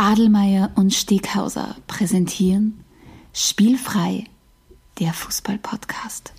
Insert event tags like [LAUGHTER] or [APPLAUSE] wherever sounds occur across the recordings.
Adelmeier und Steghauser präsentieren Spielfrei, der Fußball-Podcast.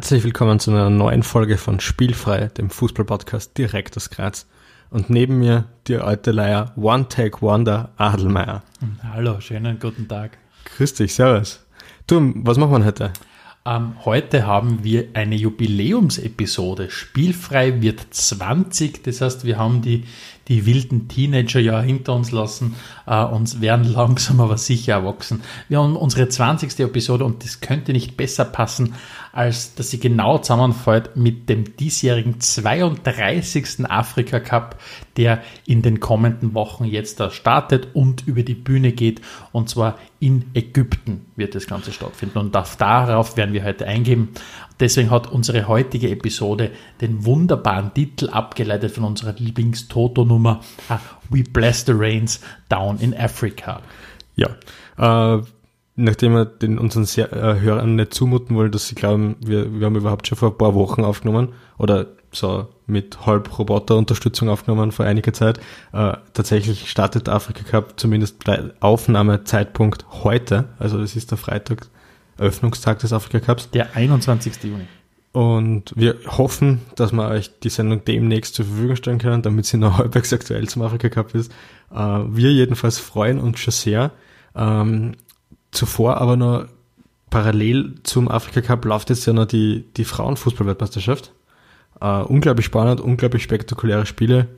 Herzlich willkommen zu einer neuen Folge von Spielfrei, dem Fußball-Podcast direkt aus Graz. Und neben mir die alte Leier One Take Wonder Adelmeier. Hallo, schönen guten Tag. Grüß dich, servus. Du, was machen wir heute? Ähm, heute haben wir eine Jubiläumsepisode. Spielfrei wird 20, das heißt, wir haben die, die wilden Teenager ja hinter uns lassen äh, und werden [LAUGHS] langsam aber sicher erwachsen. Wir haben unsere 20. Episode und das könnte nicht besser passen, als dass sie genau zusammenfällt mit dem diesjährigen 32. Afrika Cup, der in den kommenden Wochen jetzt da startet und über die Bühne geht. Und zwar in Ägypten wird das Ganze stattfinden. Und darauf werden wir heute eingehen. Deswegen hat unsere heutige Episode den wunderbaren Titel abgeleitet von unserer Lieblings-Toto-Nummer uh, We Bless the Rains Down in Africa. Ja, äh, nachdem wir den unseren Ser äh, Hörern nicht zumuten wollen, dass sie glauben, wir, wir haben überhaupt schon vor ein paar Wochen aufgenommen oder so mit halb Roboter-Unterstützung aufgenommen vor einiger Zeit. Äh, tatsächlich startet der Afrika Cup zumindest bei Aufnahmezeitpunkt heute, also das ist der Freitag, Eröffnungstag des Afrika Cups. Der 21. Juni. Und wir hoffen, dass wir euch die Sendung demnächst zur Verfügung stellen können, damit sie noch [LAUGHS] halbwegs aktuell zum Afrika Cup ist. Äh, wir jedenfalls freuen uns schon sehr. Ähm, zuvor aber noch parallel zum Afrika Cup läuft jetzt ja noch die, die Frauenfußballweltmeisterschaft. Uh, unglaublich spannend, unglaublich spektakuläre Spiele.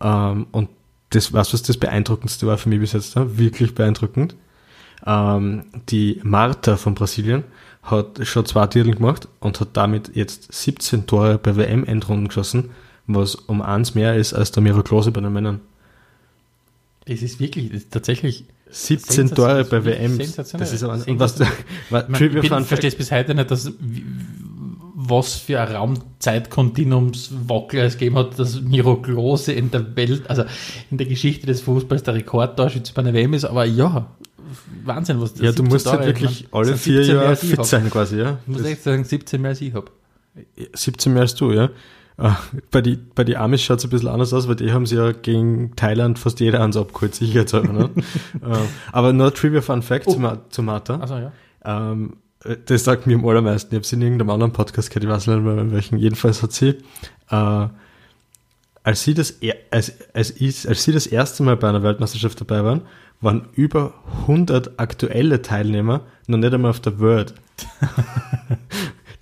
Ähm, und das, was was das beeindruckendste war für mich bis jetzt? Ne? Wirklich beeindruckend. Ähm, die Marta von Brasilien hat schon zwei Titel gemacht und hat damit jetzt 17 Tore bei WM-Endrunden geschossen, was um eins mehr ist als der Miro Klose bei den Männern. Es ist wirklich, das ist tatsächlich 17 Tore bei WM. Das ist aber, und was, [LAUGHS] was ich verstehe bis heute nicht, dass, was für ein Raumzeitkontinuumswackel es gegeben hat, dass Miro Klose in der Welt, also in der Geschichte des Fußballs der Rekordtorschütze bei einer WM ist, aber ja, Wahnsinn, was das Ja, du musst halt wirklich alle vier Jahre fit sein quasi, ja. Ich muss echt sagen, 17 mehr als ich habe. 17 mehr als du, ja. Ah, bei die, bei die Amis schaut es ein bisschen anders aus, weil die haben sie ja gegen Thailand fast jeder eins abgeholt, sicherheitshalber. Ne? [LAUGHS] Äh, aber nur Trivia Fun Fact oh. zu, zu Martha. Also, ja. Ähm, das sagt mir am allermeisten. Ich habe sie in irgendeinem anderen Podcast gehört, ich weiß nicht mehr welchen. Jedenfalls hat sie, äh, als sie das, als, als, ich, als sie das erste Mal bei einer Weltmeisterschaft dabei waren, waren über 100 aktuelle Teilnehmer noch nicht einmal auf der World. [LAUGHS]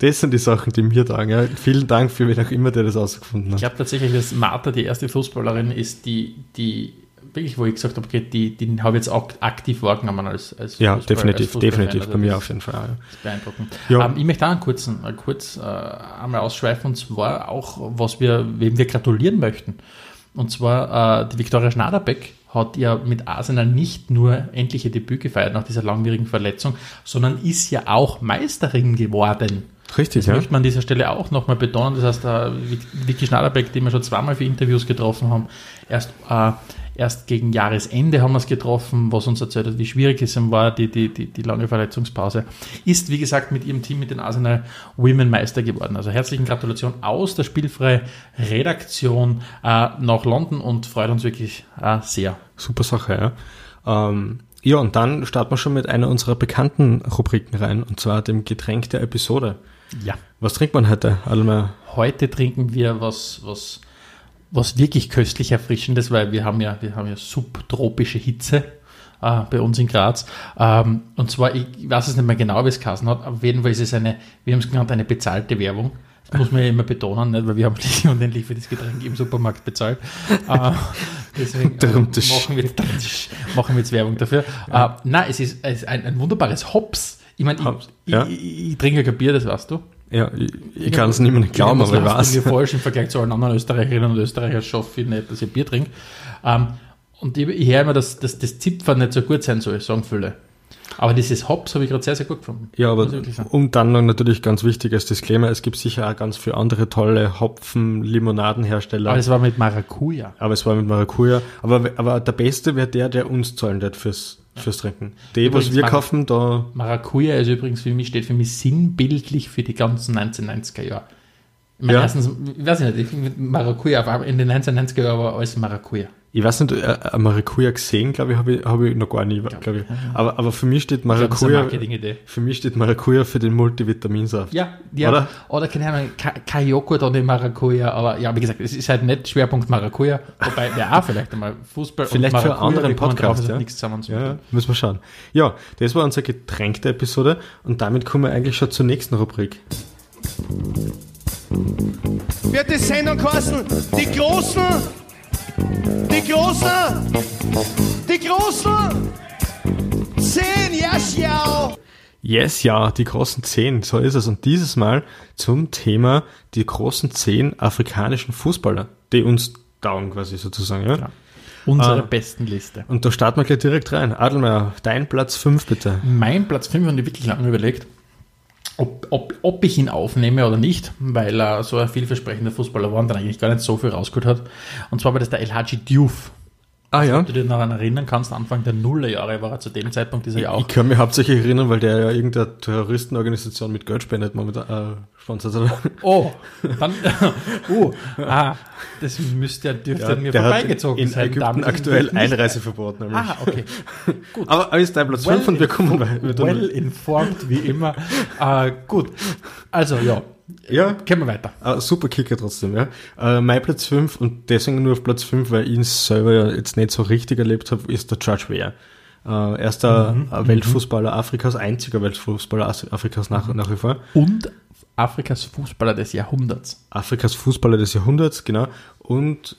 das sind die Sachen, die mir tragen. Ja. Vielen Dank für wen auch immer, der das ausgefunden hat. Ich glaube tatsächlich, dass Martha die erste Fußballerin ist, die, die wirklich, wo ich gesagt habe, okay, die, die habe ich jetzt auch aktiv wahrgenommen als, als Ja, Fußball, definitiv, als definitiv, also bei mir auf jeden Fall. Ja. Das ist beeindruckend. Ja. Ähm, ich möchte auch einen kurzen, kurz äh, einmal ausschweifen, und zwar auch, was wir, wem wir gratulieren möchten. Und zwar äh, die Viktoria Schnaderbeck hat ja mit Arsenal nicht nur endlich ihr Debüt gefeiert nach dieser langwierigen Verletzung, sondern ist ja auch Meisterin geworden. Richtig, das ja. möchte man an dieser Stelle auch nochmal betonen. Das heißt, äh, Vicky Schnaderbeck, den wir schon zweimal für Interviews getroffen haben, erst, äh, erst gegen Jahresende haben wir es getroffen, was uns erzählt hat, wie schwierig es ihm war, die, die, die, die lange Verletzungspause. Ist, wie gesagt, mit ihrem Team, mit den Arsenal Women Meister geworden. Also herzlichen Gratulation aus der spielfreie Redaktion äh, nach London und freut uns wirklich äh, sehr. Super Sache, ja. Ähm, ja, und dann starten wir schon mit einer unserer bekannten Rubriken rein, und zwar dem Getränk der Episode. Ja. Was trinkt man heute, Alma? Heute trinken wir was, was, was wirklich köstlich erfrischendes, weil wir haben ja, wir haben ja subtropische Hitze äh, bei uns in Graz. Ähm, und zwar, ich weiß es nicht mehr genau, wie es geheißen hat, aber auf jeden Fall ist es eine, wir haben es genannt, eine bezahlte Werbung. Das muss man ja immer betonen, nicht? weil wir haben nicht unendlich für das Getränk im Supermarkt bezahlt. äh, deswegen äh, machen, wir, machen wir jetzt Werbung dafür. Ja. Äh, nein, es ist, es ist ein, ein wunderbares Hops ich meine, ich, ja. ich, ich, ich, trinke kein Bier, das weißt du. Ja, ich, ich kann es nicht mehr glauben, aber ich weiß. mir falsch im Vergleich zu allen anderen Österreicherinnen und Österreichern schaffe ich nicht, dass ich Bier trinke. Ähm, und ich, ich höre immer, dass, dass das Zipfer nicht so gut sein soll, sagen viele. Aber dieses Hops habe ich gerade sehr, sehr gut gefunden. Ja, aber ich und dann noch natürlich ganz wichtig als Disclaimer, es gibt sicher auch ganz viele andere tolle Hopfen-Limonadenhersteller. Aber das war mit Maracuja. Aber es war mit Maracuja. Aber, aber der Beste wäre der, der uns zahlen wird fürs, fürs Trinken. Die, was Übrigens, wir Mar- kaufen, da, Maracuja ist übrigens für mich, steht für mich sinnbildlich für die ganzen 1990er Jahre. Ich meine, Ja. erstens, ich weiß nicht, ich Maracuja, aber in den 1990er Jahren war alles Maracuja. Ich weiß nicht, äh, äh, Maracuja gesehen, glaube ich, habe ich, habe ich noch gar nie, glaube ich. Aber, aber für mich steht Maracuja, für mich steht Maracuja für den Multivitaminsaft. Ja, ja. Oder? Oder, keine Ahnung, Ka- Kajoko oder Maracuja, aber ja, wie gesagt, es ist halt nicht Schwerpunkt Maracuja, wobei ja auch [LAUGHS] vielleicht einmal Fußball Vielleicht und für Maracuja, anderen drauf, Podcast, hat ja. nichts zusammen zu Ja, tun. ja, müssen wir schauen. Ja, das war unsere getränkte Episode und damit kommen wir eigentlich schon zur nächsten Rubrik. wird die Sendung kosten. Die Großen, die Großen, die Großen. Zehn, ja, schau. Yes, ja, die großen zehn, so ist es. Und dieses Mal zum Thema die großen zehn afrikanischen Fußballer, die uns dauern quasi sozusagen. Ja? Unsere Ah. besten Liste. Und da starten wir gleich direkt rein. Adelmeier, dein Platz 5 bitte. Mein Platz 5 habe ich wirklich lange überlegt, ob, ob, ob ich ihn aufnehme oder nicht, weil er so ein vielversprechender Fußballer war und dann eigentlich gar nicht so viel rausgeholt hat. Und zwar war das der El Hadji Diouf. Ah ja. Wenn du dich daran erinnern kannst, Anfang der Nullerjahre war er zu dem Zeitpunkt, ist er ja auch Ich kann mich hauptsächlich erinnern, weil der ja irgendeine Terroristenorganisation mit Geld spendet momentan, äh, sponsert. Oder? Oh, dann, [LAUGHS] uh, ah, das müsste ja, dürfte an mir vorbeigezogen in sein. Ägypten aktuell Einreiseverbot. Nämlich. Ah, okay. Aber, aber ist dein Platz 5 und wir kommen weiter. well informed, wie immer. Äh, gut, also ja, ja, gehen wir weiter. Ah, super Kicker trotzdem, ja. Äh, mein Platz 5 und deswegen nur auf Platz 5, weil ich ihn selber ja jetzt nicht so richtig erlebt habe, ist der George Weah. Äh, erster Mhm, äh, Weltfußballer Afrikas, einziger Weltfußballer As- Afrikas nach, nach wie vor. Und Afrikas Fußballer des Jahrhunderts. Afrikas Fußballer des Jahrhunderts, genau. Und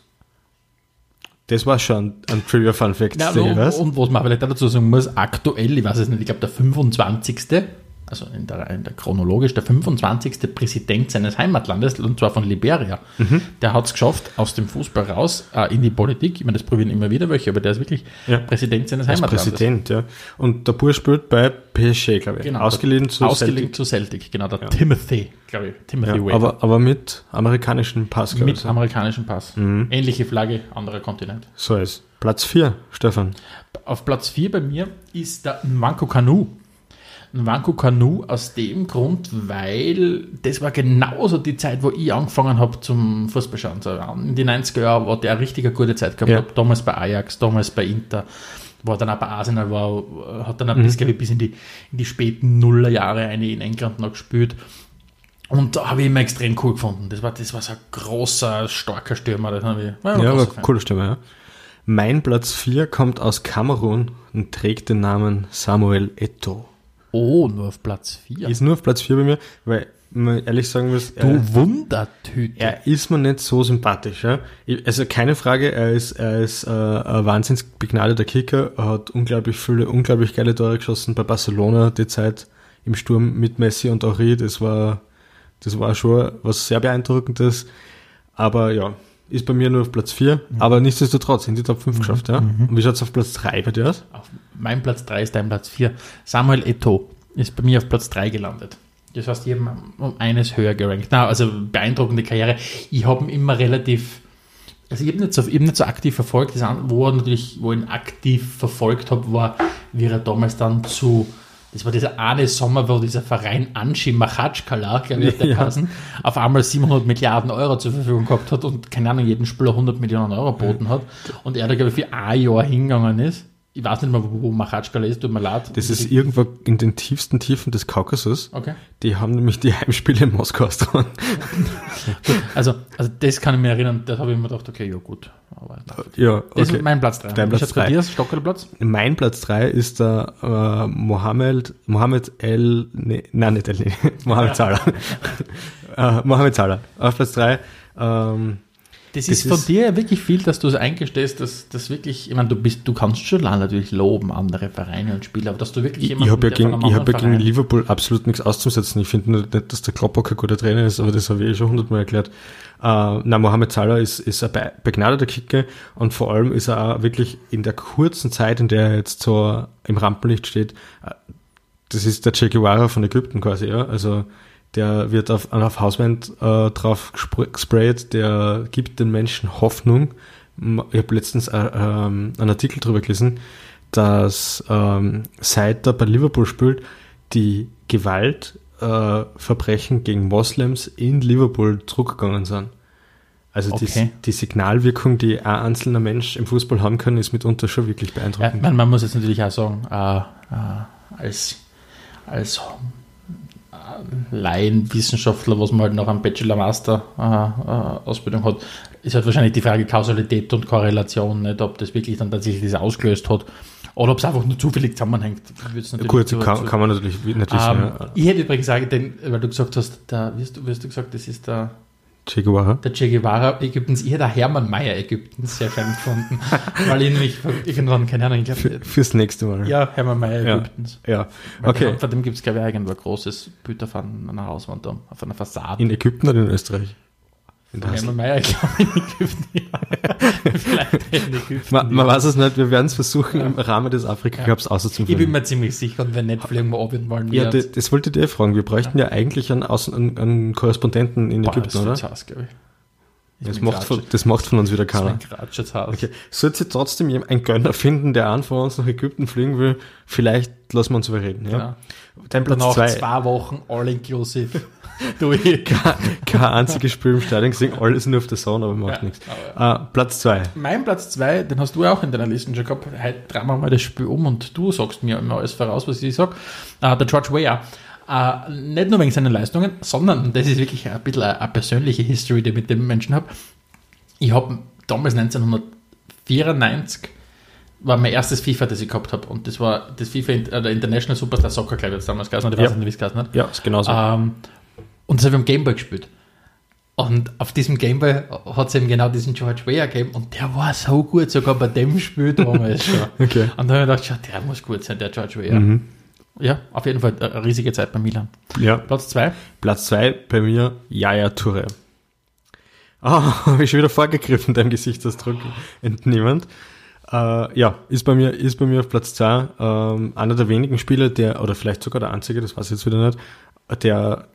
das war schon ein Trivia Fun Fact, Ja, und, und was man vielleicht dazu sagen muss, aktuell, ich weiß es nicht, ich glaube der 25. Also in der, in der chronologisch der 25. Präsident seines Heimatlandes, und zwar von Liberia, Mhm. der hat es geschafft, aus dem Fußball raus äh, in die Politik. Ich meine, das probieren immer wieder welche, aber der ist wirklich Ja. Präsident seines Als Heimatlandes. Präsident, ja. Und der Bursch spielt bei PSG, glaube ich. Genau, Ausgeliehen zu Ausgeliehen Celtic. zu Celtic, genau, der Timothy, glaube ich. Timothy Ja, Wade. aber, aber mit amerikanischem Pass, glaube mit ich. so. amerikanischem Pass. Mhm. Ähnliche Flagge, anderer Kontinent. So ist. Platz 4, Stefan. Auf Platz 4 bei mir ist der Nwanko Kanu. Nwanko Kanu aus dem Grund, weil das war genauso die Zeit, wo ich angefangen habe zum Fußballschauen. So, in die 90er Jahre war der eine richtig gute Zeit gehabt. Ja. Damals bei Ajax, damals bei Inter, war dann auch bei Arsenal, war, hat dann auch Mhm. glaube ich, bis in die, in die späten Nullerjahre eine in England noch gespielt. Und da habe ich immer extrem cool gefunden. Das war, das war so ein großer, starker Stürmer. Das ich, war ein Ja, großer aber Fan. coole Stimme, ja. Mein Platz 4 kommt aus Kamerun und trägt den Namen Samuel Eto'o. Oh, nur auf Platz 4. Ist nur auf Platz 4 bei mir, weil man ehrlich sagen muss, Du er, Wundertüte. er ist mir nicht so sympathisch. Ja? Also keine Frage, er ist, er ist äh, ein wahnsinnig begnadeter Kicker, er hat unglaublich viele, unglaublich geile Tore geschossen bei Barcelona, die Zeit im Sturm mit Messi und Henri, das war, das war schon was sehr beeindruckendes. Aber ja, ist bei mir nur auf Platz 4, aber nichtsdestotrotz in die Top 5 geschafft. Ja? Und wie schaut's auf Platz 3 bei dir aus? Auf mein Platz 3 ist dein Platz 4. Samuel Eto'o ist bei mir auf Platz 3 gelandet. Das heißt, ich habe um eines höher gerankt. Na, also beeindruckende Karriere. Ich habe ihn immer relativ, also ich habe nicht, so, hab nicht so aktiv verfolgt. Das, wo, er natürlich, wo ich ihn aktiv verfolgt habe, war, wie er damals dann zu, das war dieser eine Sommer, wo dieser Verein Anschi Machatschkala, glaube ich, der Ja. geheißen, auf einmal 700 Milliarden Euro zur Verfügung gehabt hat und, keine Ahnung, jeden Spieler 100 Millionen Euro geboten hat. Und er da, glaube ich, für ein Jahr hingegangen ist. Ich weiß nicht mal, wo, wo Machatschkala ist, tut mir leid. Das ist irgendwo in den tiefsten Tiefen des Kaukasus. Okay. Die haben nämlich die Heimspiele in Moskau dran. [LAUGHS] Also, also das kann ich mir erinnern, das habe ich mir gedacht, okay, ja gut. Aber Ja, das okay. ist mein Platz 3. Dein Platz drei. Dir, Stockerplatz? Mein Platz 3 ist der äh, Mohammed, Mohammed El, nee, nein, nicht El, nee, [LAUGHS] Mohammed Salah. [LAUGHS] äh, Mohammed Salah. Auf Platz 3, ähm, Das ist von dir wirklich viel, dass du es eingestehst, dass das wirklich, ich meine, du bist, du kannst schon lange natürlich loben, andere Vereine und Spieler, aber dass du wirklich Ich, ich habe ja, gegen, ich hab ja gegen Liverpool absolut nichts auszusetzen. Ich finde nicht, dass der Klopper kein guter Trainer ist, aber das habe ich eh schon hundertmal erklärt. Uh, na, Mohamed Salah ist, ist ein begnadeter Kicker und vor allem ist er auch wirklich in der kurzen Zeit, in der er jetzt so im Rampenlicht steht, äh, das ist der Che Guevara von Ägypten quasi, ja. Also der wird auf, auf Hauswand äh, drauf gesprayt, der gibt den Menschen Hoffnung. Ich habe letztens äh, ähm, einen Artikel darüber gelesen, dass ähm, seit er bei Liverpool spielt, die Gewaltverbrechen äh, gegen Moslems in Liverpool zurückgegangen sind. Also okay. die, die, Signalwirkung, die ein einzelner Mensch im Fußball haben kann, ist mitunter schon wirklich beeindruckend. Ja, man, muss jetzt natürlich auch sagen, äh, äh, als, als Laienwissenschaftler, was man halt noch am Bachelor-Master-Ausbildung äh, äh, hat, ist halt wahrscheinlich die Frage Kausalität und Korrelation, nicht, ob das wirklich dann tatsächlich das ausgelöst hat oder ob es einfach nur zufällig zusammenhängt. Gut, kann, kann, man natürlich, natürlich ähm, ja. Ich hätte übrigens sagen, denn, weil du gesagt hast, da wirst du, wirst du gesagt, das ist der Che Guevara? Der Che Guevara Ägyptens, ich hätte Hermann Mayer Ägyptens sehr schön gefunden, [LAUGHS] weil ich nämlich irgendwann, keine Ahnung, ich glaube. Für, fürs nächste Mal. Ja, Hermann Mayer Ägyptens. Ja, ja. okay. Von dem gibt es, glaube ich, irgendwo ein großes Bild auf einer Hauswand auf einer Fassade. In Ägypten oder in Österreich? [LAUGHS] Ich glaube in Ägypten, ja. Vielleicht in Ägypten. Man, man weiß es nicht, wir werden es versuchen, ja. im Rahmen des Afrika-Cups ja. auszuführen. Ich bin mir ziemlich sicher, und wenn nicht, fliegen wir ab wollen wir. Ja, das, das wollte ich dir fragen. Wir bräuchten ja, ja eigentlich einen, Außen-, einen, einen Korrespondenten in Boah, Ägypten, oder? Das, glaube ich. Das macht, von, das macht von uns wieder keiner. Okay. Sollte sich trotzdem jemand, ein Gönner finden, der einen von uns nach Ägypten fliegen will, vielleicht lassen wir uns überreden. Ja? Genau. Dein Platz Danach zwei. zwei Wochen [LAUGHS] all-inclusive. kein, kein einziges Spiel im Stadion gesehen, alles nur auf der Sonne, aber macht ja, nichts. Ja. Uh, Platz zwei. Mein Platz zwei, den hast du auch in deiner Liste schon gehabt. Heute drehen wir mal das Spiel um und du sagst mir immer alles voraus, was ich sage. Uh, der George Weah. Uh, nicht nur wegen seinen Leistungen, sondern das ist wirklich ein bisschen eine, eine persönliche History, die ich mit dem Menschen habe. Ich habe damals 1994 war mein erstes FIFA, das ich gehabt habe. Und das war das FIFA äh, der International Superstar Soccer Club jetzt damals geheißen. Ich weiß nicht, wie es geheißen hat. Ja, ist genauso. Ähm, und das habe ich am Gameboy gespielt. Und auf diesem Gameboy hat es eben genau diesen George Weah gegeben und der war so gut, sogar bei dem Spiel damals schon. [LAUGHS] okay. Und dann habe ich gedacht, der muss gut sein, der George Weah. Mhm. Ja, auf jeden Fall eine riesige Zeit bei Milan. Ja. Platz zwei? Platz zwei bei mir, Jaja Touré. Ah, [LAUGHS] oh, habe ich schon wieder vorgegriffen, deinem Gesichtsausdruck entnehmend. Äh, ja, ist bei mir, ist bei mir auf Platz zwei ähm, einer der wenigen Spieler, der, oder vielleicht sogar der einzige, das weiß ich jetzt wieder nicht, der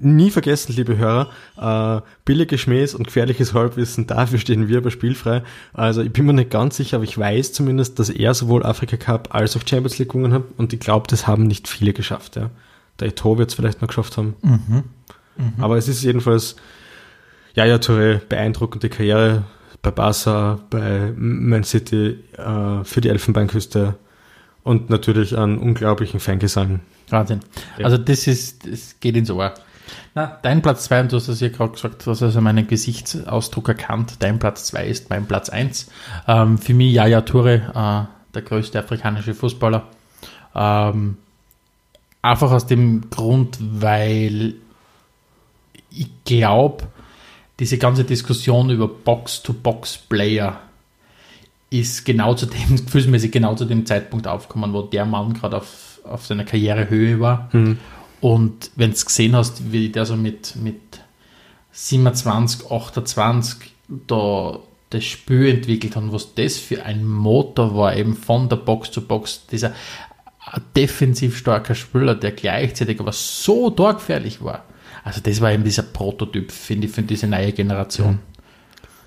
nie vergessen, liebe Hörer, äh, billige Schmähs und gefährliches Halbwissen, dafür stehen wir bei Spielfrei. Also ich bin mir nicht ganz sicher, aber ich weiß zumindest, dass er sowohl Afrika Cup als auch Champions League gewonnen hat und ich glaube, das haben nicht viele geschafft. Ja. Der Eto'o wird es vielleicht noch geschafft haben. Mhm. Mhm. Aber es ist jedenfalls, ja, ja, Touré, beeindruckende Karriere bei Barca, bei Man City, äh, für die Elfenbeinküste und natürlich einen unglaublichen Fangesang. Wahnsinn. Ja. Also das ist, das geht ins Ohr. Na, dein Platz 2, und du hast es ja gerade gesagt, du hast also meinen Gesichtsausdruck erkannt. Dein Platz 2 ist mein Platz 1. Ähm, für mich Yaya Toure, äh, der größte afrikanische Fußballer. Ähm, einfach aus dem Grund, weil ich glaube, diese ganze Diskussion über Box-to-Box-Player ist genau zu dem, [LAUGHS] gefühlsmäßig genau zu dem Zeitpunkt aufgekommen, wo der Mann gerade auf, auf seiner Karrierehöhe war. Mhm. Und wenn du gesehen hast, wie der so mit, mit 27, 28 da das Spiel entwickelt hat, was das für ein Motor war, eben von der Box zu Box, dieser defensiv starker Spieler, der gleichzeitig aber so torgefährlich war. Also das war eben dieser Prototyp, finde ich, für diese neue Generation. Mhm.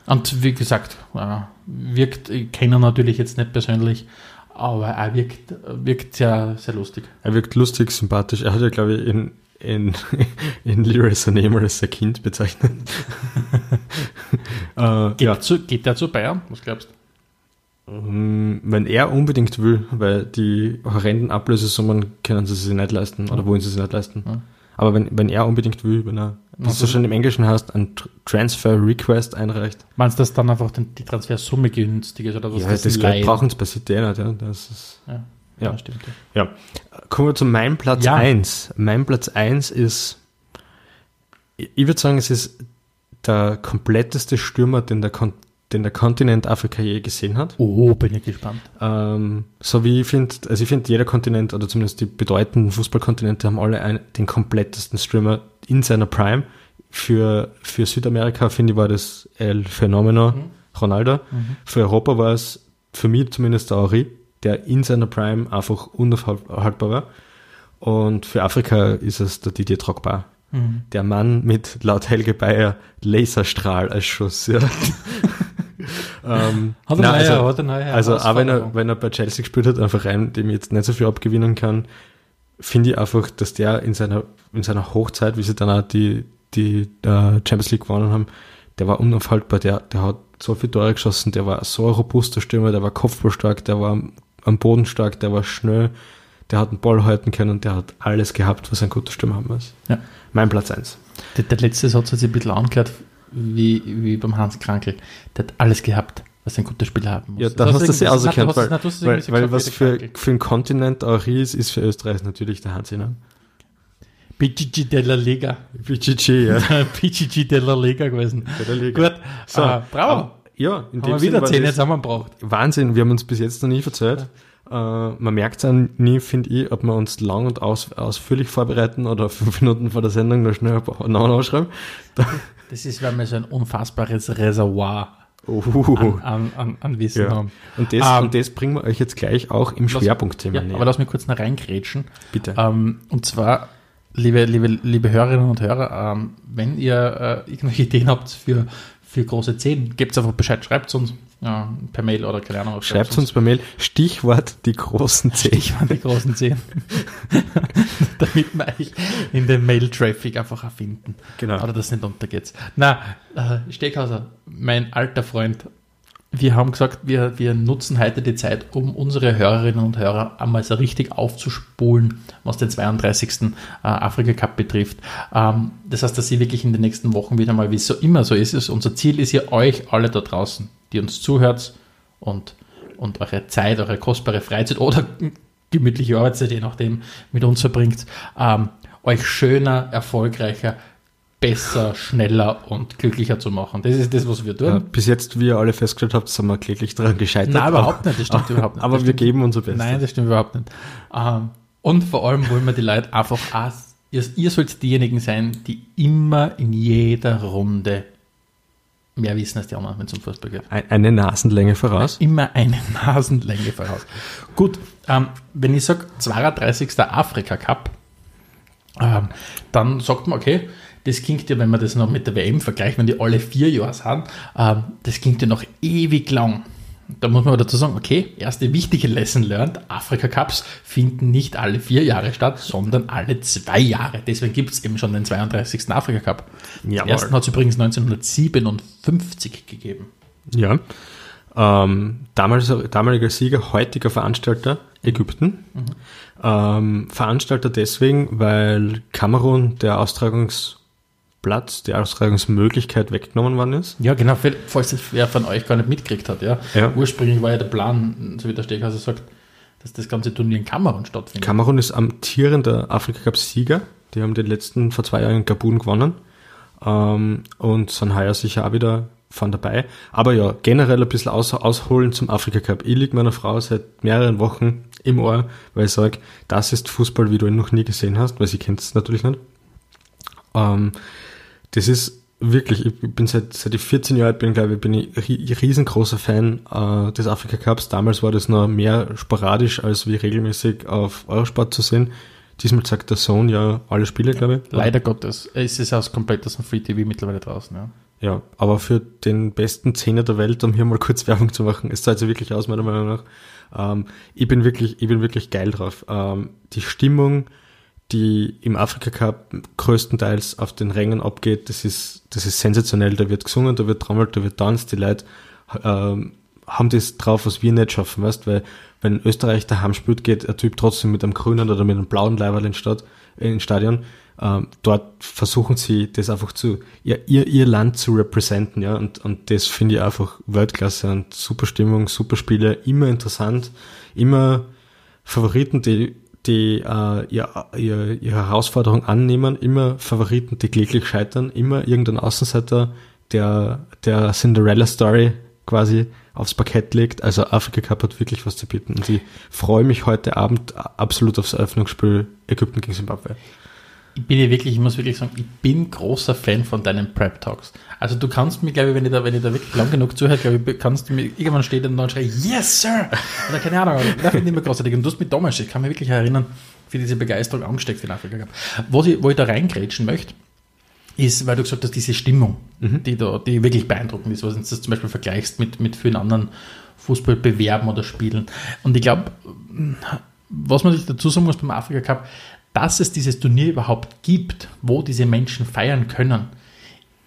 Und wie gesagt, äh, wirkt, ich kenne ihn natürlich jetzt nicht persönlich, aber er wirkt, wirkt sehr, sehr lustig. Er wirkt lustig, sympathisch. Er hat ja, glaube ich, in, in, [LAUGHS] in Leroy Sané mal als sein Kind bezeichnet. [LAUGHS] äh, geht, ja. zu, geht der zu Bayern? Was glaubst du? Mm, wenn er unbedingt will, weil die horrenden Ablösesummen können sie sich nicht leisten oder wollen sie sich nicht leisten. Ja. Aber wenn, wenn er unbedingt will, wenn er, das also, schon im Englischen heißt, ein Transfer Request einreicht. Meinst du, dass dann einfach die Transfersumme günstig ist? Oder was ja, das, das Geld brauchen sie bei City nicht. Ja. Das ist, ja, ja. ja stimmt. Ja. ja. Kommen wir zu meinem Platz ja. 1. Mein Platz 1 ist, ich würde sagen, es ist der kompletteste Stürmer, den der, Kon den der Kontinent Afrika je gesehen hat. Oh, bin ich gespannt. Ähm, so wie ich finde, also ich finde, jeder Kontinent oder zumindest die bedeutenden Fußballkontinente haben alle ein, den komplettesten Stürmer in seiner Prime. Für, für Südamerika, finde ich, war das El Fenomeno Ronaldo. Für Europa war es für mich zumindest der Henri, der in seiner Prime einfach unaufhaltbar war. Und für Afrika ist es der Didier Drogba. Der Mann mit laut Helge Bayer Laserstrahl als Schuss. Ja. [LAUGHS] [LAUGHS] ähm, Hat er nein, also, hat er neue also auch wenn er, wenn er bei Chelsea gespielt hat, einfach rein, dem ich jetzt nicht so viel abgewinnen kann, finde ich einfach, dass der in seiner, in seiner Hochzeit, wie sie dann auch die, die äh, Champions League gewonnen haben, der war unaufhaltbar, der, der hat so viele Tore geschossen, der war so ein robuster Stürmer, der war kopfballstark, der war am, Boden stark, der war schnell, der hat den Ball halten können, der hat alles gehabt, was ein guter Stürmer haben muss. Ja. Mein Platz 1. Der, der letzte Satz hat sich ein bisschen angehört wie, wie beim Hans Krankel. Der hat alles gehabt, was ein guter Spieler haben muss. Ja, dann hast du das sehr ausgekannt, weil, weil, weil, was für, für einen Kontinent auch ist, ist für Österreich natürlich der Hansi. Ne? PGG della Liga. BGG, ja. [LAUGHS] PGG della Liga gewesen. der Liga. Gut, So, äh, bravo. Ja, in Haben wir Sinn wieder zehn das jetzt zusammengebracht. Wahnsinn, wir haben uns bis jetzt noch nie verzeiht. Äh, man merkt es nie, finde ich, ob wir uns lang und aus, ausführlich vorbereiten oder [LAUGHS] fünf Minuten vor der Sendung noch schnell ein paar Namen ausschreiben. [LAUGHS] Das ist, weil wir so ein unfassbares Reservoir Uh, an, an, an, an Wissen ja. haben. und, das, Ähm, und das bringen wir euch jetzt gleich auch im Lass- Schwerpunktthema Ja, näher. aber lass mich kurz noch reingrätschen. Bitte. Ähm, und zwar, liebe, liebe, liebe Hörerinnen und Hörer, ähm, wenn ihr äh, irgendwelche Ideen habt für, für große 10, gebt einfach Bescheid, schreibt uns ja, per Mail oder keine Ahnung. Schreibt uns per Mail Stichwort die großen Zehn. Ich war die großen 10. [LAUGHS] Damit wir euch in den Mail-Traffic einfach erfinden. Genau. Oder das nicht untergeht. Na, äh, Steckhauser, mein alter Freund, wir haben gesagt, wir, wir nutzen heute die Zeit, um unsere Hörerinnen und Hörer einmal so richtig aufzuspulen, was den 32. äh, Afrika Cup betrifft. Ähm, das heißt, dass sie wirklich in den nächsten Wochen wieder mal, wie es so immer so ist, ist unser Ziel ist ja euch alle da draußen, die uns zuhört und, und eure Zeit, eure kostbare Freizeit oder gemütliche Arbeitszeit, je nachdem, mit uns verbringt, ähm, euch schöner, erfolgreicher, besser, schneller und glücklicher zu machen. Das ist das, was wir tun. Ja, bis jetzt, wie ihr alle festgestellt habt, sind wir kläglich daran gescheitert. Nein, überhaupt nicht, das stimmt überhaupt [LAUGHS] nicht. Aber Das wir stimmt. geben unser Bestes. Nein, das stimmt überhaupt nicht. Ähm, und vor allem wollen wir die Leute einfach auch, ihr, ihr sollt diejenigen sein, die immer in jeder Runde mehr wissen als die anderen, wenn es um Fußball geht. Ein- Eine Nasenlänge voraus. Immer eine [LAUGHS] Nasenlänge voraus. Gut, ähm, wenn ich sage 32. Afrika Cup, ähm, dann sagt man, okay, das klingt ja, wenn man das noch mit der WM vergleicht, wenn die alle vier Jahre sind, ähm, das klingt ja noch ewig lang. Da muss man aber dazu sagen, okay, erste wichtige Lesson learned, Afrika Cups finden nicht alle vier Jahre statt, sondern alle zwei Jahre. Deswegen gibt es eben schon den 32. Afrika Cup. Den Jawohl. ersten hat es übrigens 1957 gegeben. Ja. Ähm, damals, damaliger Sieger, heutiger Veranstalter Ägypten. Ähm, Veranstalter deswegen, weil Kamerun der Austragungsplatz, die Austragungsmöglichkeit weggenommen worden ist. Ja, genau, falls das wer von euch gar nicht mitgekriegt hat. Ja. Ja. Ursprünglich war ja der Plan, so wie der Steghauser sagt, dass das ganze Turnier in Kamerun stattfindet. Kamerun ist amtierender Afrika Cup Sieger. Die haben den letzten vor zwei Jahren in Gabun gewonnen. Ähm, und sind heuer sicher auch wieder von dabei. Aber ja, generell ein bisschen aus, ausholen zum Afrika Cup. Ich liege meiner Frau seit mehreren Wochen im Ohr, weil ich sage, das ist Fußball, wie du ihn noch nie gesehen hast, weil sie kennt es natürlich nicht. Ähm, das ist wirklich, ich bin seit, seit ich 14 Jahre alt bin, glaube ich, bin ich ri- riesengroßer Fan äh, des Afrika Cups. Damals war das noch mehr sporadisch als wie regelmäßig auf Eurosport zu sehen. Diesmal zeigt der Sohn ja alle Spiele, glaube ich. Leider Gottes ist es aus komplett aus dem Free TV mittlerweile draußen. Ja. Ja, aber für den besten Zehner der Welt, um hier mal kurz [LAUGHS] Werbung zu machen, es zahlt sich wirklich aus, meiner Meinung nach. Ähm, ich bin wirklich, ich bin wirklich geil drauf. Ähm, die Stimmung, die im Afrika Cup größtenteils auf den Rängen abgeht, das ist, das ist sensationell. Da wird gesungen, da wird trommelt, da wird tanzt, die Leute ähm, haben das drauf, was wir nicht schaffen, weißt, weil wenn Österreich daheim spielt, geht ein Typ trotzdem mit einem grünen oder mit einem blauen Leiberl ins, äh, ins Stadion. Ähm, dort versuchen sie das einfach zu, ihr, ihr, ihr Land zu representen, ja, und, und das finde ich einfach Weltklasse und super Stimmung, super Spiele, immer interessant, immer Favoriten, die, die äh, ihr, ihr, ihre Herausforderung annehmen, immer Favoriten, die kläglich scheitern, immer irgendein Außenseiter, der, der Cinderella-Story quasi aufs Parkett legt. Also Afrika Cup hat wirklich was zu bieten. Und ich freue mich heute Abend absolut aufs Eröffnungsspiel Ägypten gegen Zimbabwe. Ich bin ja wirklich, ich muss wirklich sagen, ich bin großer Fan von deinen Prep Talks. Also du kannst mir, glaube ich, wenn ich da, wenn ich da wirklich lang genug zuhöre, glaube ich, kannst du mir irgendwann steht und dann schreie, yes, sir! Oder keine Ahnung, das finde ich immer großartig. Und du hast mit Thomas, ich kann mich wirklich erinnern, für diese Begeisterung angesteckt für den Afrika Cup. Was ich, wo ich da reingrätschen möchte, ist, weil du gesagt hast, diese Stimmung, mhm. die da, die wirklich beeindruckend ist, was du das zum Beispiel vergleichst mit, mit vielen anderen Fußballbewerben oder Spielen. Und ich glaube, was man sich dazu sagen muss beim Afrika Cup, dass es dieses Turnier überhaupt gibt, wo diese Menschen feiern können,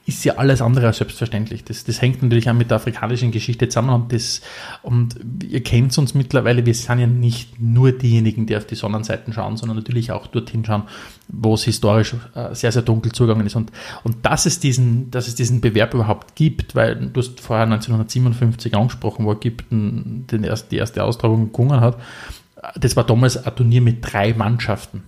ist ja alles andere als selbstverständlich. Das, das hängt natürlich auch mit der afrikanischen Geschichte zusammen und, das, und ihr kennt uns mittlerweile, wir sind ja nicht nur diejenigen, die auf die Sonnenseiten schauen, sondern natürlich auch dorthin schauen, wo es historisch äh, sehr, sehr dunkel zugegangen ist. Und, und dass, es diesen, dass es diesen Bewerb überhaupt gibt, weil du hast vorher 1957 angesprochen, wo Ägypten den erst, die erste Austragung gewonnen hat, das war damals ein Turnier mit drei Mannschaften.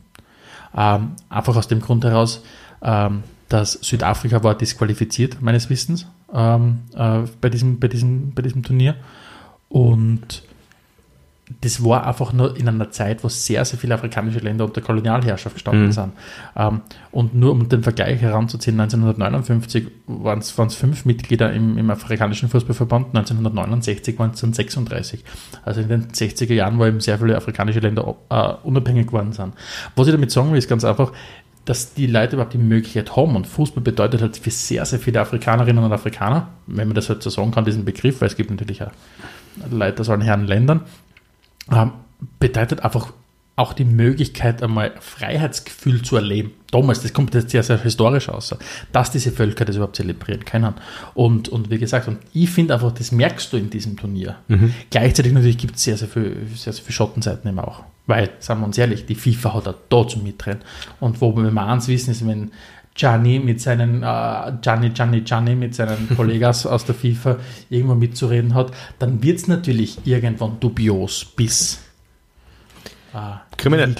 Ähm, einfach aus dem Grund heraus, ähm, dass Südafrika war disqualifiziert, meines Wissens, ähm, äh, bei, diesem, bei, diesem, bei diesem Turnier. Und das war einfach nur in einer Zeit, wo sehr, sehr viele afrikanische Länder unter Kolonialherrschaft gestanden mhm. sind. Ähm, und nur um den Vergleich heranzuziehen, 1959 waren es fünf Mitglieder im, im afrikanischen Fußballverband, 1969 waren es dann 36. Also in den 60er Jahren, wo eben sehr viele afrikanische Länder äh, unabhängig geworden sind. Was ich damit sagen will, ist ganz einfach, dass die Leute überhaupt die Möglichkeit haben. Und Fußball bedeutet halt für sehr, sehr viele Afrikanerinnen und Afrikaner, wenn man das halt so sagen kann, diesen Begriff, weil es gibt natürlich auch Leute aus allen Herren Ländern, ähm, bedeutet einfach auch die Möglichkeit, einmal Freiheitsgefühl zu erleben. Damals, das kommt jetzt sehr, sehr historisch aus, dass diese Völker das überhaupt zelebrieren können. Und, und wie gesagt, und ich finde einfach, das merkst du in diesem Turnier. Mhm. Gleichzeitig natürlich gibt es sehr, sehr viele sehr, sehr viel Schattenseiten eben auch. Weil, sagen wir uns ehrlich, die FIFA hat auch da zum Mitrennen. Und wo wir mal eins wissen, ist, wenn Gianni mit seinen äh, Gianni, Gianni, Gianni mit seinen [LAUGHS] Kollegen aus, der FIFA irgendwo mitzureden hat, dann wird es natürlich irgendwann dubios bis Ah, kriminell.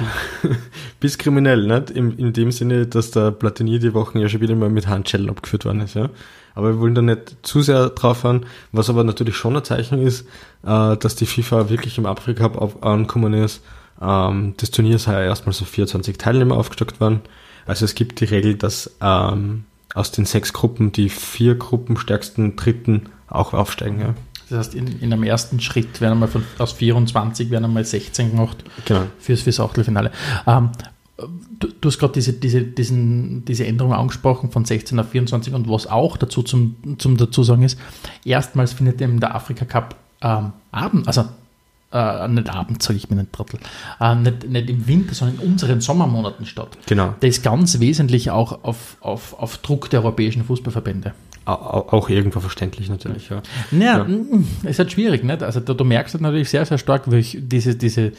[LAUGHS] Bis kriminell, nicht? In, in dem Sinne, dass der Platini die Wochen ja schon wieder mal mit Handschellen abgeführt worden ist, ja. Aber wir wollen da nicht zu sehr drauf fahren. Was aber natürlich schon ein Zeichen ist, äh, dass die FIFA wirklich im Afrika angekommen ist. Ähm, das Turnier sei ja erstmal so 24 Teilnehmer aufgestockt worden. Also es gibt die Regel, dass ähm, aus den sechs Gruppen die vier gruppenstärksten Dritten auch aufsteigen, ja. Das heißt, in, in einem ersten Schritt werden einmal von, aus 24 werden einmal 16 gemacht genau. fürs, fürs Achtelfinale. Ähm, du, du, hast gerade diese, diese, diese Änderung angesprochen von 16 auf 24 und was auch dazu zum, zum dazu sagen ist, erstmals findet eben der Afrika Cup ähm, Abend, also äh, nicht Abend, sage ich mir nicht Trottel, äh, nicht, nicht im Winter, sondern in unseren Sommermonaten statt. Genau. Das ist ganz wesentlich auch auf, auf, auf Druck der europäischen Fußballverbände auch irgendwo verständlich natürlich. Ja, naja, ja. Es ist halt schwierig, nicht? Also du, du merkst halt natürlich sehr, sehr stark, wie diese, diese,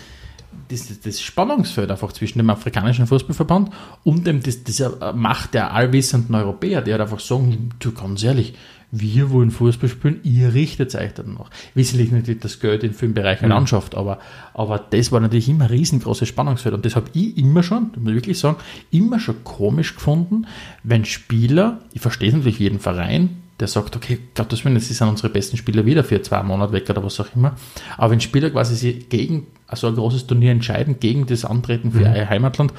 diese, das Spannungsfeld einfach zwischen dem afrikanischen Fußballverband und dem, das, dieser Macht der allwissenden Europäer, die halt einfach sagen, du ganz ehrlich, wir wollen Fußball spielen, ihr richtet euch dann noch. Wissentlich natürlich das Geld in vielen Bereichen mhm. anschafft, aber, aber das war natürlich immer ein riesengroßes Spannungsfeld und das habe ich immer schon, muss ich wirklich sagen, immer schon komisch gefunden, wenn Spieler, ich verstehe es natürlich jeden Verein, der sagt, okay, Willen, das sind unsere besten Spieler wieder für zwei Monate weg oder was auch immer. Aber wenn Spieler quasi sich gegen so ein großes Turnier entscheiden, gegen das Antreten für mhm. ihr Heimatland,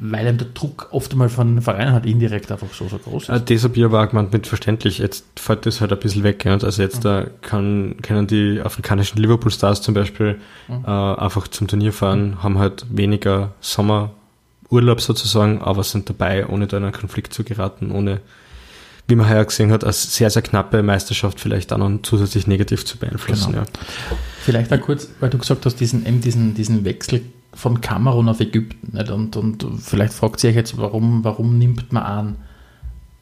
weil einem der Druck oft einmal von Vereinen halt indirekt einfach so, so groß ist. Ja, das habe ich aber auch gemeint mit verständlich. Jetzt fällt das halt ein bisschen weg. Ja. Also jetzt mhm. kann, können die afrikanischen Liverpool Stars zum Beispiel mhm. äh, einfach zum Turnier fahren, mhm. haben halt weniger Sommerurlaub sozusagen, aber sind dabei, ohne da in einen Konflikt zu geraten, ohne wie man heuer gesehen hat, als sehr, sehr knappe Meisterschaft vielleicht auch noch zusätzlich negativ zu beeinflussen. Genau. Ja. Vielleicht auch kurz, weil du gesagt hast, diesen, eben diesen, diesen Wechsel von Kamerun auf Ägypten. Nicht? Und, und vielleicht fragt ihr euch jetzt, warum, warum nimmt man an,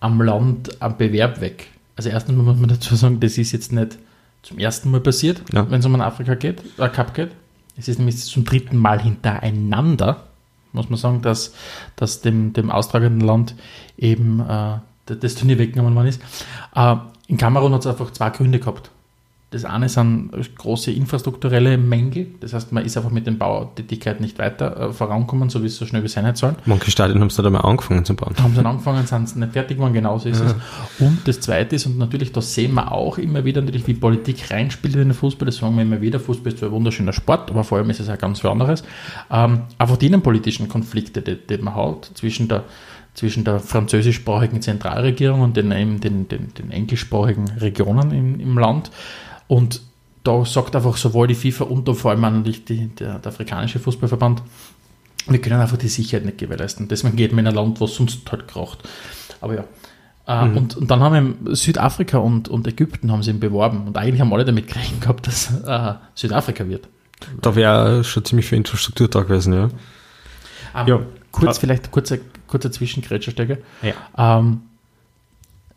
am Land am Bewerb weg? Also erstens muss man dazu sagen, das ist jetzt nicht zum ersten Mal passiert, ja. wenn es um einen Afrika geht, äh, Cup geht. Es ist nämlich zum dritten Mal hintereinander, muss man sagen, dass, dass dem, dem austragenden Land eben äh, das Turnier weggenommen worden ist. Äh, in Kamerun hat es einfach zwei Gründe gehabt. Das eine sind große infrastrukturelle Mängel, das heißt, man ist einfach mit den Bautätigkeiten nicht weiter äh, vorankommen, so wie es so schnell wie sein sollen. Manche Stadien haben es dann mal angefangen zu bauen. Haben sie dann angefangen, sind sie nicht fertig geworden, genauso ist ja. es. Und das zweite ist, und natürlich, da sehen wir auch immer wieder natürlich, wie Politik reinspielt in den Fußball, das sagen wir immer wieder, Fußball ist zwar ein wunderschöner Sport, aber vor allem ist es auch ganz viel anderes. Ähm, einfach die innenpolitischen Konflikte, die, die man hat zwischen der zwischen der französischsprachigen Zentralregierung und den, den, den, den englischsprachigen Regionen im, im Land. Und da sagt einfach sowohl die FIFA und vor allem natürlich die, der, der afrikanische Fußballverband, wir können einfach die Sicherheit nicht gewährleisten. Deswegen geht man in ein Land, was sonst halt kracht. Aber ja. Äh, mhm. und, und, dann haben Südafrika und, und Ägypten haben sie ihn beworben. Und eigentlich haben alle damit gerechnet gehabt, dass äh, Südafrika wird. Da wäre schon ziemlich viel Infrastruktur da gewesen, ja. Ähm, ja. Kurz, vielleicht kurzer, kurzer Zwischengrätscherstecke. Ja. Ähm,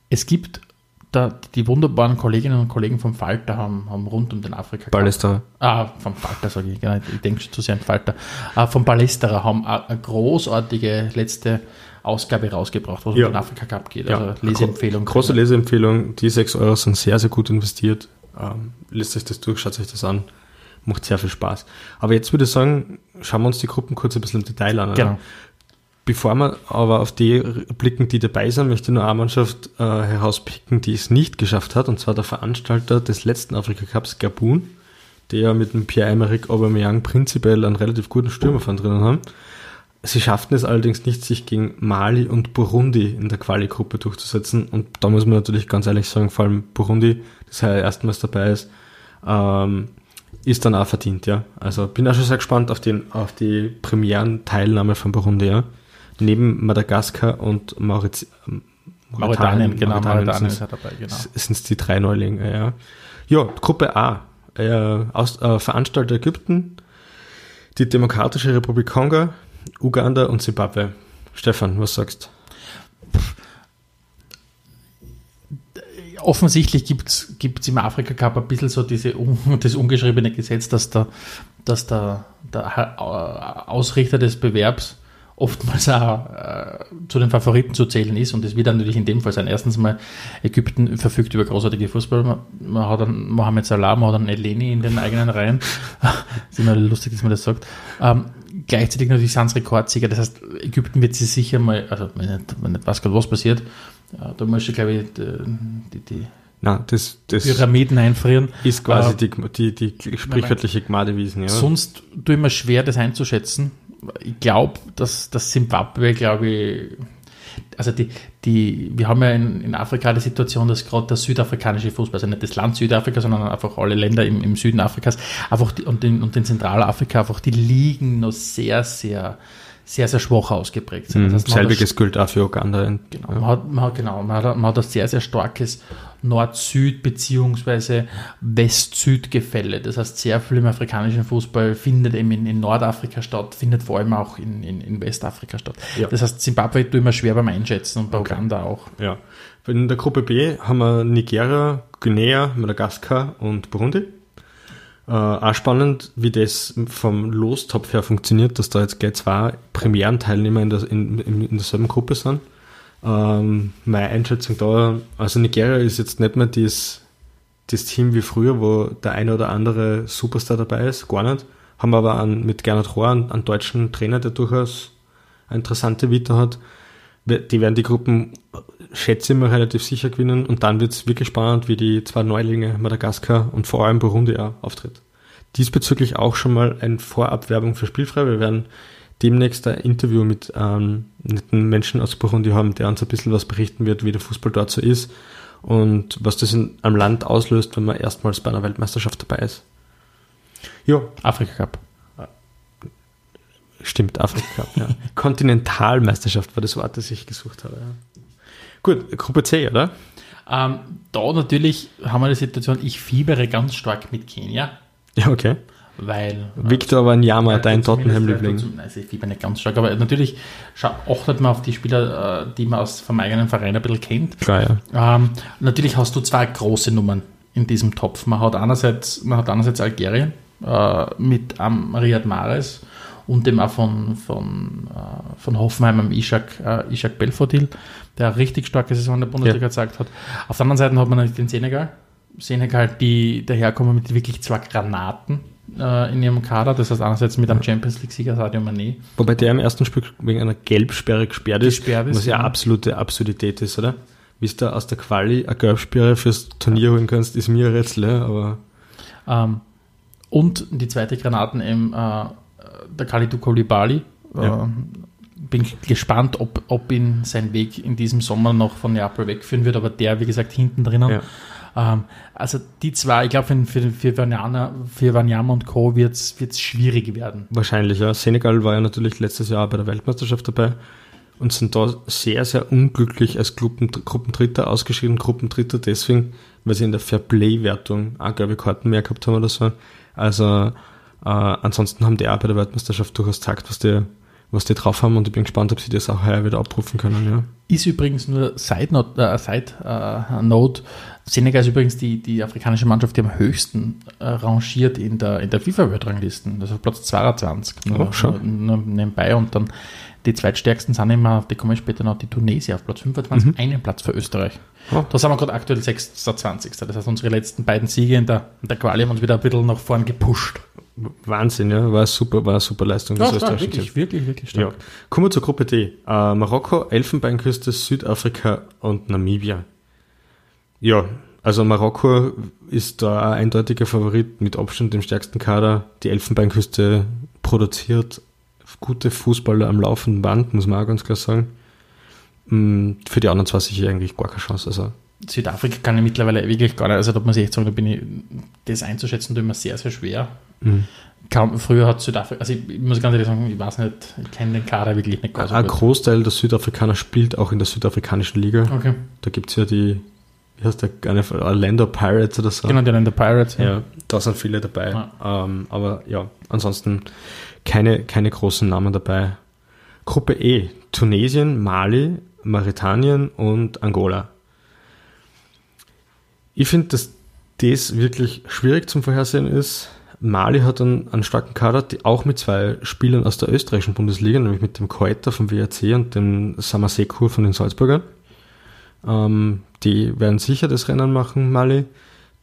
es gibt da, die wunderbaren Kolleginnen und Kollegen vom Falter haben, haben rund um den Afrika Ballesterer. Ah, vom Falter sage ich, genau, ich denke schon zu sehr an Falter. Ah, vom Ballesterer haben eine großartige letzte Ausgabe rausgebracht, was ja. um den Afrika Cup geht. Also ja. Leseempfehlung. Große Leseempfehlung, die 6 Euro sind sehr, sehr gut investiert. Ähm, lest euch das durch, schaut euch das an. Macht sehr viel Spaß. Aber jetzt würde ich sagen, schauen wir uns die Gruppen kurz ein bisschen im Detail an. Genau. Bevor wir aber auf die blicken, die dabei sind, möchte ich nur eine Mannschaft äh, herauspicken, die es nicht geschafft hat, und zwar der Veranstalter des letzten Afrika Cups, Gabun, der mit dem Pierre-Emerick Aubameyang prinzipiell einen relativ guten Stürmer von drinnen haben. Sie schafften es allerdings nicht, sich gegen Mali und Burundi in der Quali-Gruppe durchzusetzen. Und da muss man natürlich ganz ehrlich sagen, vor allem Burundi, das ja erstmals dabei ist, ähm, ist dann auch verdient, ja. Also bin auch schon sehr gespannt auf, den, auf die Premieren-Teilnahme von Burundi, ja neben Madagaskar und Mauritius. Mauretanien, genau, Mauretanien ist dabei, genau. Sind es die drei Neulinge, ja. Ja, Gruppe A, äh, aus, äh, Veranstalter Ägypten, die Demokratische Republik Kongo, Uganda und Zimbabwe. Stefan, was sagst du? offensichtlich gibt es im Afrika Cup ein bisschen so diese, [LAUGHS] das ungeschriebene Gesetz, dass der, dass der, der Ausrichter des Bewerbs oftmals auch äh, zu den Favoriten zu zählen ist. Und das wird dann natürlich in dem Fall sein. Erstens mal, Ägypten verfügt über großartige Fußballer. Man, man hat dann Mohamed Salah, man hat dann Eleni in den eigenen Reihen. [LAUGHS] ist immer lustig, dass man das sagt. Ähm, gleichzeitig natürlich sind es Rekordsieger. Das heißt, Ägypten wird sich sicher mal, also wenn nicht, wenn nicht was gerade was passiert, ja, da muss ich, glaube ich, die, die Nein, das, das Pyramiden einfrieren. Ist quasi äh, die, die, die sprichwörtliche Gmadewiesen. Ja. Sonst tue ich mir schwer, das einzuschätzen ich glaube, dass das Zimbabwe, glaube ich, also die, die, wir haben ja in, in Afrika die Situation, dass gerade der südafrikanische Fußball, also nicht das Land Südafrika, sondern einfach alle Länder im, im Süden Afrikas einfach die, und, in, und in Zentralafrika einfach, die liegen noch sehr, sehr, sehr, sehr schwach ausgeprägt sind. Das heißt, Selbiges gilt auch für Uganda. Genau, ja. man hat, man hat, genau, man hat, man hat ein sehr, sehr starkes Nord-Süd- bzw. West-Süd-Gefälle. Das heißt, sehr viel im afrikanischen Fußball findet eben in, in Nordafrika statt, findet vor allem auch in, in, in Westafrika statt. Ja. Das heißt, Zimbabwe tut immer schwer beim Einschätzen und bei okay. Uganda auch. Ja. In der Gruppe B haben wir Nigeria, Guinea, Madagaskar und Burundi. Äh, auch spannend, wie das vom Lostopf her funktioniert, dass da jetzt gleich zwei Premierenteilnehmer in, der, in, in, in derselben Gruppe sind. Ähm, meine Einschätzung da, also Nigeria ist jetzt nicht mehr das, das Team wie früher, wo der eine oder andere Superstar dabei ist, gar nicht. Haben aber einen, mit Gernot Rohr einen, einen deutschen Trainer, der durchaus eine interessante Vita hat. Die werden die Gruppen, schätze ich mal, relativ sicher gewinnen und dann wird es wirklich spannend, wie die zwei Neulinge Madagaskar und vor allem Burundi auch auftritt. Diesbezüglich auch schon mal eine Vorabwerbung für Spielfrei. Wir werden demnächst ein Interview mit ähm, netten Menschen aus Burundi haben, der uns ein bisschen was berichten wird, wie der Fußball dort so ist und was das in einem Land auslöst, wenn man erstmals bei einer Weltmeisterschaft dabei ist. Ja. Afrika Cup. Stimmt, Afrika Cup, ja. [LAUGHS] Kontinentalmeisterschaft war das Wort, das ich gesucht habe. Ja. Gut, Gruppe C, oder? Ähm, da natürlich haben wir die Situation, ich fiebere ganz stark mit Kenia. Ja, okay weil. Victor Wanyama, dein Tottenham-Liebling. Also ich liebe nicht ganz stark, aber natürlich achtet man auf die Spieler, äh, die man aus vom eigenen Verein ein bisschen kennt. Klar, ja. Ähm, natürlich hast du zwei große Nummern in diesem Topf. Man hat einerseits, man hat einerseits Algerien äh, mit um, Riyad Mahrez und dem auch von, von, äh, von Hoffenheim am Ishak, äh, Ishak Belfodil, der eine richtig starke Saison in der Bundesliga ja. gezeigt hat. Auf der anderen Seite hat man den Senegal Senegal, die daherkommen mit wirklich zwei Granaten äh, in ihrem Kader. Das heißt, einerseits mit einem Champions League-Sieger Sadio Mané. Wobei der im ersten Spiel wegen einer Gelbsperre gesperrt ist, Gesperrt ist, was ja ja. absolute Absurdität ist, oder? Wie du aus der Quali eine Gelbsperre fürs Turnier holen kannst, ist mir ein Rätsel, ja, aber Ähm, und die zweite Granaten eben äh, der Kalidou Koulibaly. Ja. Äh, bin gespannt, ob, ob ihn sein Weg in diesem Sommer noch von Neapel wegführen wird, aber der, wie gesagt, hinten drinnen. Ja. Ähm, also die zwei, ich glaube, für, für, für, Wanyama und Co. wird es schwierig werden. wahrscheinlich, ja. Senegal war ja natürlich letztes Jahr bei der Weltmeisterschaft dabei und sind da sehr, sehr unglücklich als Gruppen, Gruppendritter ausgeschieden. Gruppendritter deswegen, weil sie in der Fairplay-Wertung auch, glaube ich, Karten mehr gehabt haben oder so. Also äh, ansonsten haben die auch bei der Weltmeisterschaft durchaus gezeigt, was die, was die drauf haben und ich bin gespannt, ob sie das auch heuer wieder abrufen können, ja. Ist übrigens nur Side Note, äh, Side, äh, Note. Senegal ist übrigens die, die afrikanische Mannschaft, die am höchsten äh, rangiert in der, in der FIFA-Weltranglisten. Auf Platz 22. Nur, Oh, schon. nur, nur nebenbei. Und dann die zweitstärksten sind immer, die kommen später noch, die Tunesier auf Platz 25, einen Platz für Österreich. Oh. Da sind wir gerade aktuell 26. Das heißt, unsere letzten beiden Siege in der, in der Quali haben uns wieder ein bisschen nach vorn gepusht. Wahnsinn, ja. War super, war super Leistung des österreichischen Teams. wirklich, wirklich Ja. Kommen wir zur Gruppe D. Äh, Marokko, Elfenbeinküste, Südafrika und Namibia. Ja, also Marokko ist da ein eindeutiger Favorit mit Abstand dem stärksten Kader. Die Elfenbeinküste produziert gute Fußballer am laufenden Band, muss man auch ganz klar sagen. Mm, Für die anderen zwei sicher eigentlich gar keine Chance. Also, Südafrika kann ich mittlerweile wirklich gar nicht, also da muss ich echt sagen, da bin ich, das einzuschätzen, tut mir sehr, sehr schwer. Mhm. Kaum, früher hat Südafrika, also ich, ich muss ganz ehrlich sagen, ich weiß nicht, ich kenne den Kader wirklich nicht ganz ein Großteil der Südafrikaner spielt auch in der südafrikanischen Liga. Okay, Da gibt's ja die, wie heißt der, eine Orlando Pirates oder so. genau, die der Pirates. Ja, da sind viele dabei. Ja. Ähm, aber ja, ansonsten keine, keine großen Namen dabei. Gruppe E, Tunesien, Mali, Mauretanien und Angola. Ich finde, dass das wirklich schwierig zum Vorhersehen ist. Mali hat einen, einen starken Kader, die auch mit zwei Spielern aus der österreichischen Bundesliga, nämlich mit dem Koeta vom WRC und dem Samaseku von den Salzburgern. Ähm, die werden sicher das Rennen machen, Mali.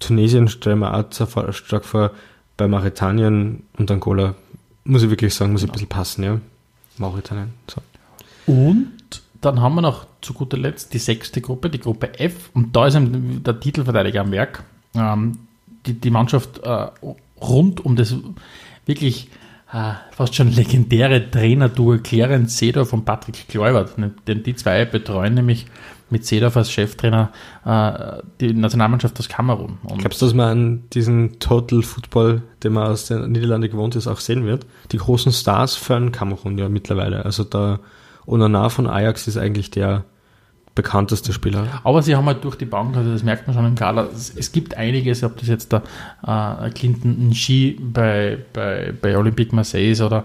Tunesien stellen wir auch stark vor. Bei Mauretanien und Angola muss ich wirklich sagen, muss ein bisschen passen, ja. Mauretanien. So. Und dann haben wir noch zu guter Letzt die sechste Gruppe, die Gruppe F. Und da ist der Titelverteidiger am Werk. Ähm, die, die Mannschaft äh, rund um das wirklich äh, fast schon legendäre Trainer-Duo Clarence Seedorf und Patrick Kluivert. Denn die zwei betreuen nämlich mit Seedorf als Cheftrainer äh, die Nationalmannschaft aus Kamerun. Und Glaubst du, dass man an diesen Total Football, den man aus den Niederlanden gewohnt ist, auch sehen wird? Die großen Stars fördern Kamerun ja mittlerweile. Also der Onana von Ajax ist eigentlich der bekannteste Spieler. Aber sie haben halt durch die Bank, also das merkt man schon im Kader, es, gibt einiges, ob das jetzt der äh, Clinton Nshi bei, bei, bei Olympique Marseille ist oder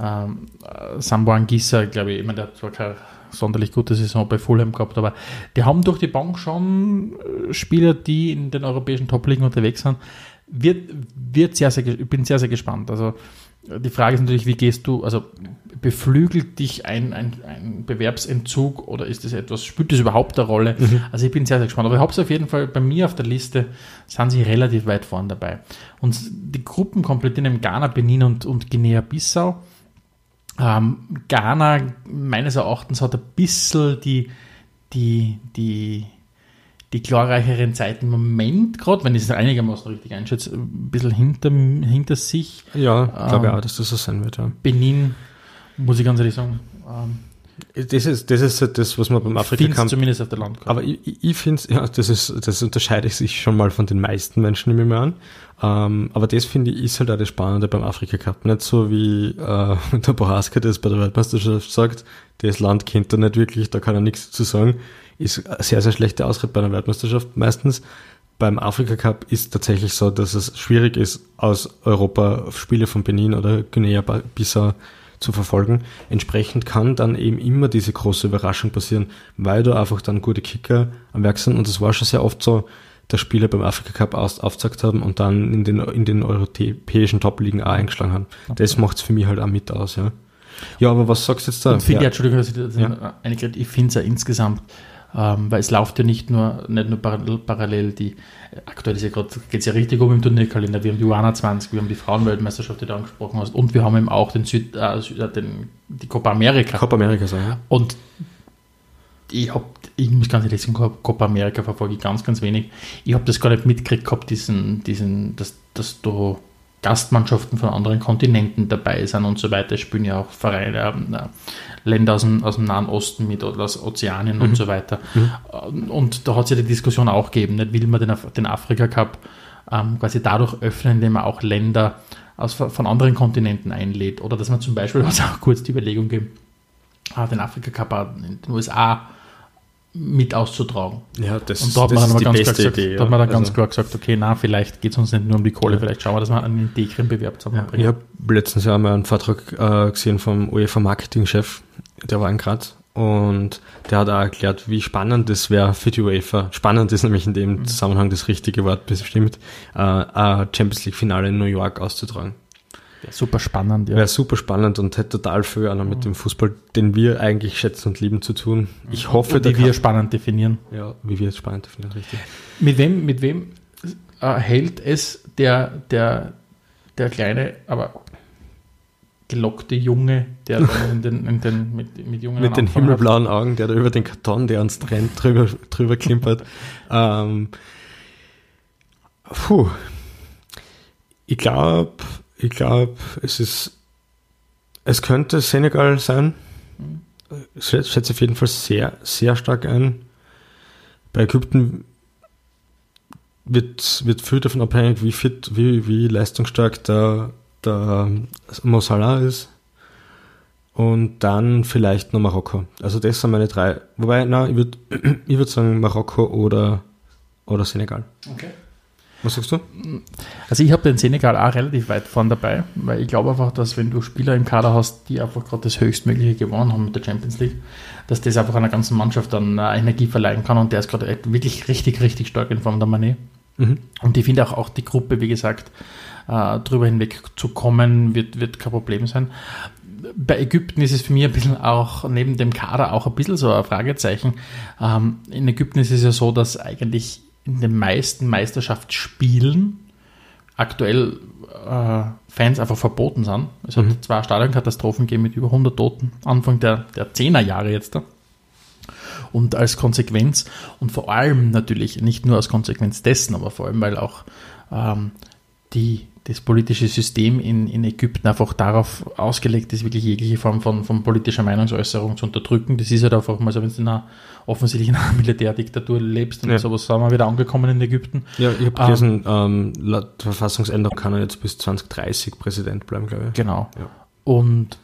ähm, äh, Sambo Anguissa, glaube ich, ich meine, der hat zwar keine sonderlich gute Saison bei Fulham gehabt, aber die haben durch die Bank schon äh, Spieler, die in den europäischen Top-Ligen unterwegs sind. Wird, wird sehr, sehr, ich bin sehr, sehr gespannt. Also die Frage ist natürlich, wie gehst du, also beflügelt dich ein, ein, ein Bewerbsentzug oder ist das etwas, spielt das überhaupt eine Rolle? Also ich bin sehr, sehr gespannt. Aber ich habe es auf jeden Fall bei mir auf der Liste, sind sie relativ weit vorn dabei. Und die Gruppen komplettieren eben Ghana, Benin und, und Guinea-Bissau. Ähm, Ghana, meines Erachtens, hat ein bisschen die, die, die, die glorreicheren Zeiten im Moment, gerade wenn ich es einigermaßen richtig einschätze, ein bisschen hinter, hinter sich. Ja, glaube ich Ähm, auch, dass das so sein wird. Ja. Benin, muss ich ganz ehrlich sagen, ähm, Das ist, das ist das, was man beim Afrika find's Cup zumindest auf der Landkarte. Aber ich, ich- finde, ja, das ist, das unterscheidet sich schon mal von den meisten Menschen, nehme ich mal an. Ähm, aber das finde ich ist halt auch das Spannende beim Afrika Cup. Nicht so wie äh, [LAUGHS] der Bohaska das bei der Weltmeisterschaft sagt, das Land kennt er nicht wirklich, da kann er nichts dazu sagen. Ist sehr, sehr schlechter Ausritt bei einer Weltmeisterschaft meistens. Beim Afrika Cup ist tatsächlich so, dass es schwierig ist, aus Europa Spiele von Benin oder Guinea-Bissau zu verfolgen. Entsprechend kann dann eben immer diese große Überraschung passieren, weil da einfach dann gute Kicker am Werk sind. Und das war schon sehr oft so, dass Spieler beim Afrika Cup aufgezeigt haben und dann in den, in den europäischen Top-Ligen auch eingeschlagen haben. Das macht's für mich halt auch mit aus, ja. Ja, aber was sagst du jetzt da? Und finde ja, Entschuldigung, dass ich das Ja. ich finde es ja insgesamt Ähm, weil es läuft ja nicht nur, nicht nur parallel, die, aktuell ist ja gerade, geht es ja richtig um im Turnierkalender. Wir haben die U21, wir haben die Frauenweltmeisterschaft, die du angesprochen hast, und wir haben eben auch den Süd, äh, äh den, die Copa America. Copa America, so, ja. Und ich habe, ich muss ganz ehrlich sagen, Copa America verfolge ich ganz, ganz wenig. Ich habe das gar nicht mitgekriegt gehabt, diesen, diesen, dass, dass du Gastmannschaften von anderen Kontinenten dabei sind und so weiter. Es spielen ja auch Vereine, äh, Länder aus dem, aus dem Nahen Osten mit oder aus Ozeanien mhm. und so weiter. Mhm. Und da hat es ja die Diskussion auch gegeben, nicht will man den, den Afrika Cup ähm, quasi dadurch öffnen, indem man auch Länder aus, von anderen Kontinenten einlädt. Oder dass man zum Beispiel, es auch kurz die Überlegung gegeben, ah, den Afrika Cup in den USA mit auszutragen. Ja, das, und da hat man dann, ganz klar, gesagt, Idee, da hat man dann also, ganz klar gesagt, okay, na, vielleicht geht es uns nicht nur um die Kohle, ja. vielleicht schauen wir, dass wir einen integren Bewerb zusammenbringen. Ja, ich habe letztens ja mal einen Vortrag äh, gesehen vom UEFA Marketing-Chef, der war in Graz und der hat auch erklärt, wie spannend das wäre für die UEFA. Spannend ist nämlich in dem mhm. Zusammenhang das richtige Wort bestimmt, äh, ein Champions League-Finale in New York auszutragen. Wäre super spannend, ja. Wäre super spannend und hätte total viel auch noch mit dem Fußball, den wir eigentlich schätzen und lieben, zu tun. Ich hoffe, und wie wir spannend definieren. Ja, wie wir es spannend definieren, richtig. Mit wem, mit wem äh, hält es der, der, der kleine, aber gelockte Junge, der in den, in den, mit, mit Mit den himmelblauen hat. Augen, der da über den Karton, der uns trennt, drüber, drüber klimpert. [LAUGHS] ähm, puh. Ich glaube, ich glaube, es ist, es könnte Senegal sein. Ich schätze auf jeden Fall sehr, sehr stark ein. Bei Ägypten wird, wird viel davon abhängig, wie fit, wie, wie leistungsstark der, der Mo ist. Und dann vielleicht noch Marokko. Also das sind meine drei. Wobei, na, ich würde [CLEARS THROAT] ich würd sagen Marokko oder, oder Senegal. Okay. Was sagst du? Also ich habe den Senegal auch relativ weit vorn dabei, weil ich glaube einfach, dass wenn du Spieler im Kader hast, die einfach gerade das Höchstmögliche gewonnen haben mit der Champions League, dass das einfach einer ganzen Mannschaft dann äh, Energie verleihen kann und der ist gerade wirklich richtig, richtig stark in Form der Manet. Mhm. Und ich finde auch, auch die Gruppe, wie gesagt, äh, drüber hinweg zu kommen, wird, wird kein Problem sein. Bei Ägypten ist es für mich ein bisschen auch neben dem Kader auch ein bisschen so ein Fragezeichen. Ähm, in Ägypten ist es ja so, dass eigentlich in den meisten Meisterschaftsspielen aktuell äh, Fans einfach verboten sind. Es hat mhm. zwei Stadionkatastrophen gegeben mit über 100 Toten, Anfang der, der 10er Jahre jetzt da. Und als Konsequenz und vor allem natürlich nicht nur als Konsequenz dessen, aber vor allem, weil auch ähm, die das politische System in, in Ägypten einfach darauf ausgelegt ist, wirklich jegliche Form von, von politischer Meinungsäußerung zu unterdrücken. Das ist halt einfach mal so, wenn du in einer, offensichtlich in einer [LAUGHS] Militärdiktatur lebst und ja. sowas sind wir wieder angekommen in Ägypten. Ja, ich habe gelesen, ähm, laut Verfassungsänderung kann er jetzt bis 2030 Präsident bleiben, glaube ich. Genau. Ja. Und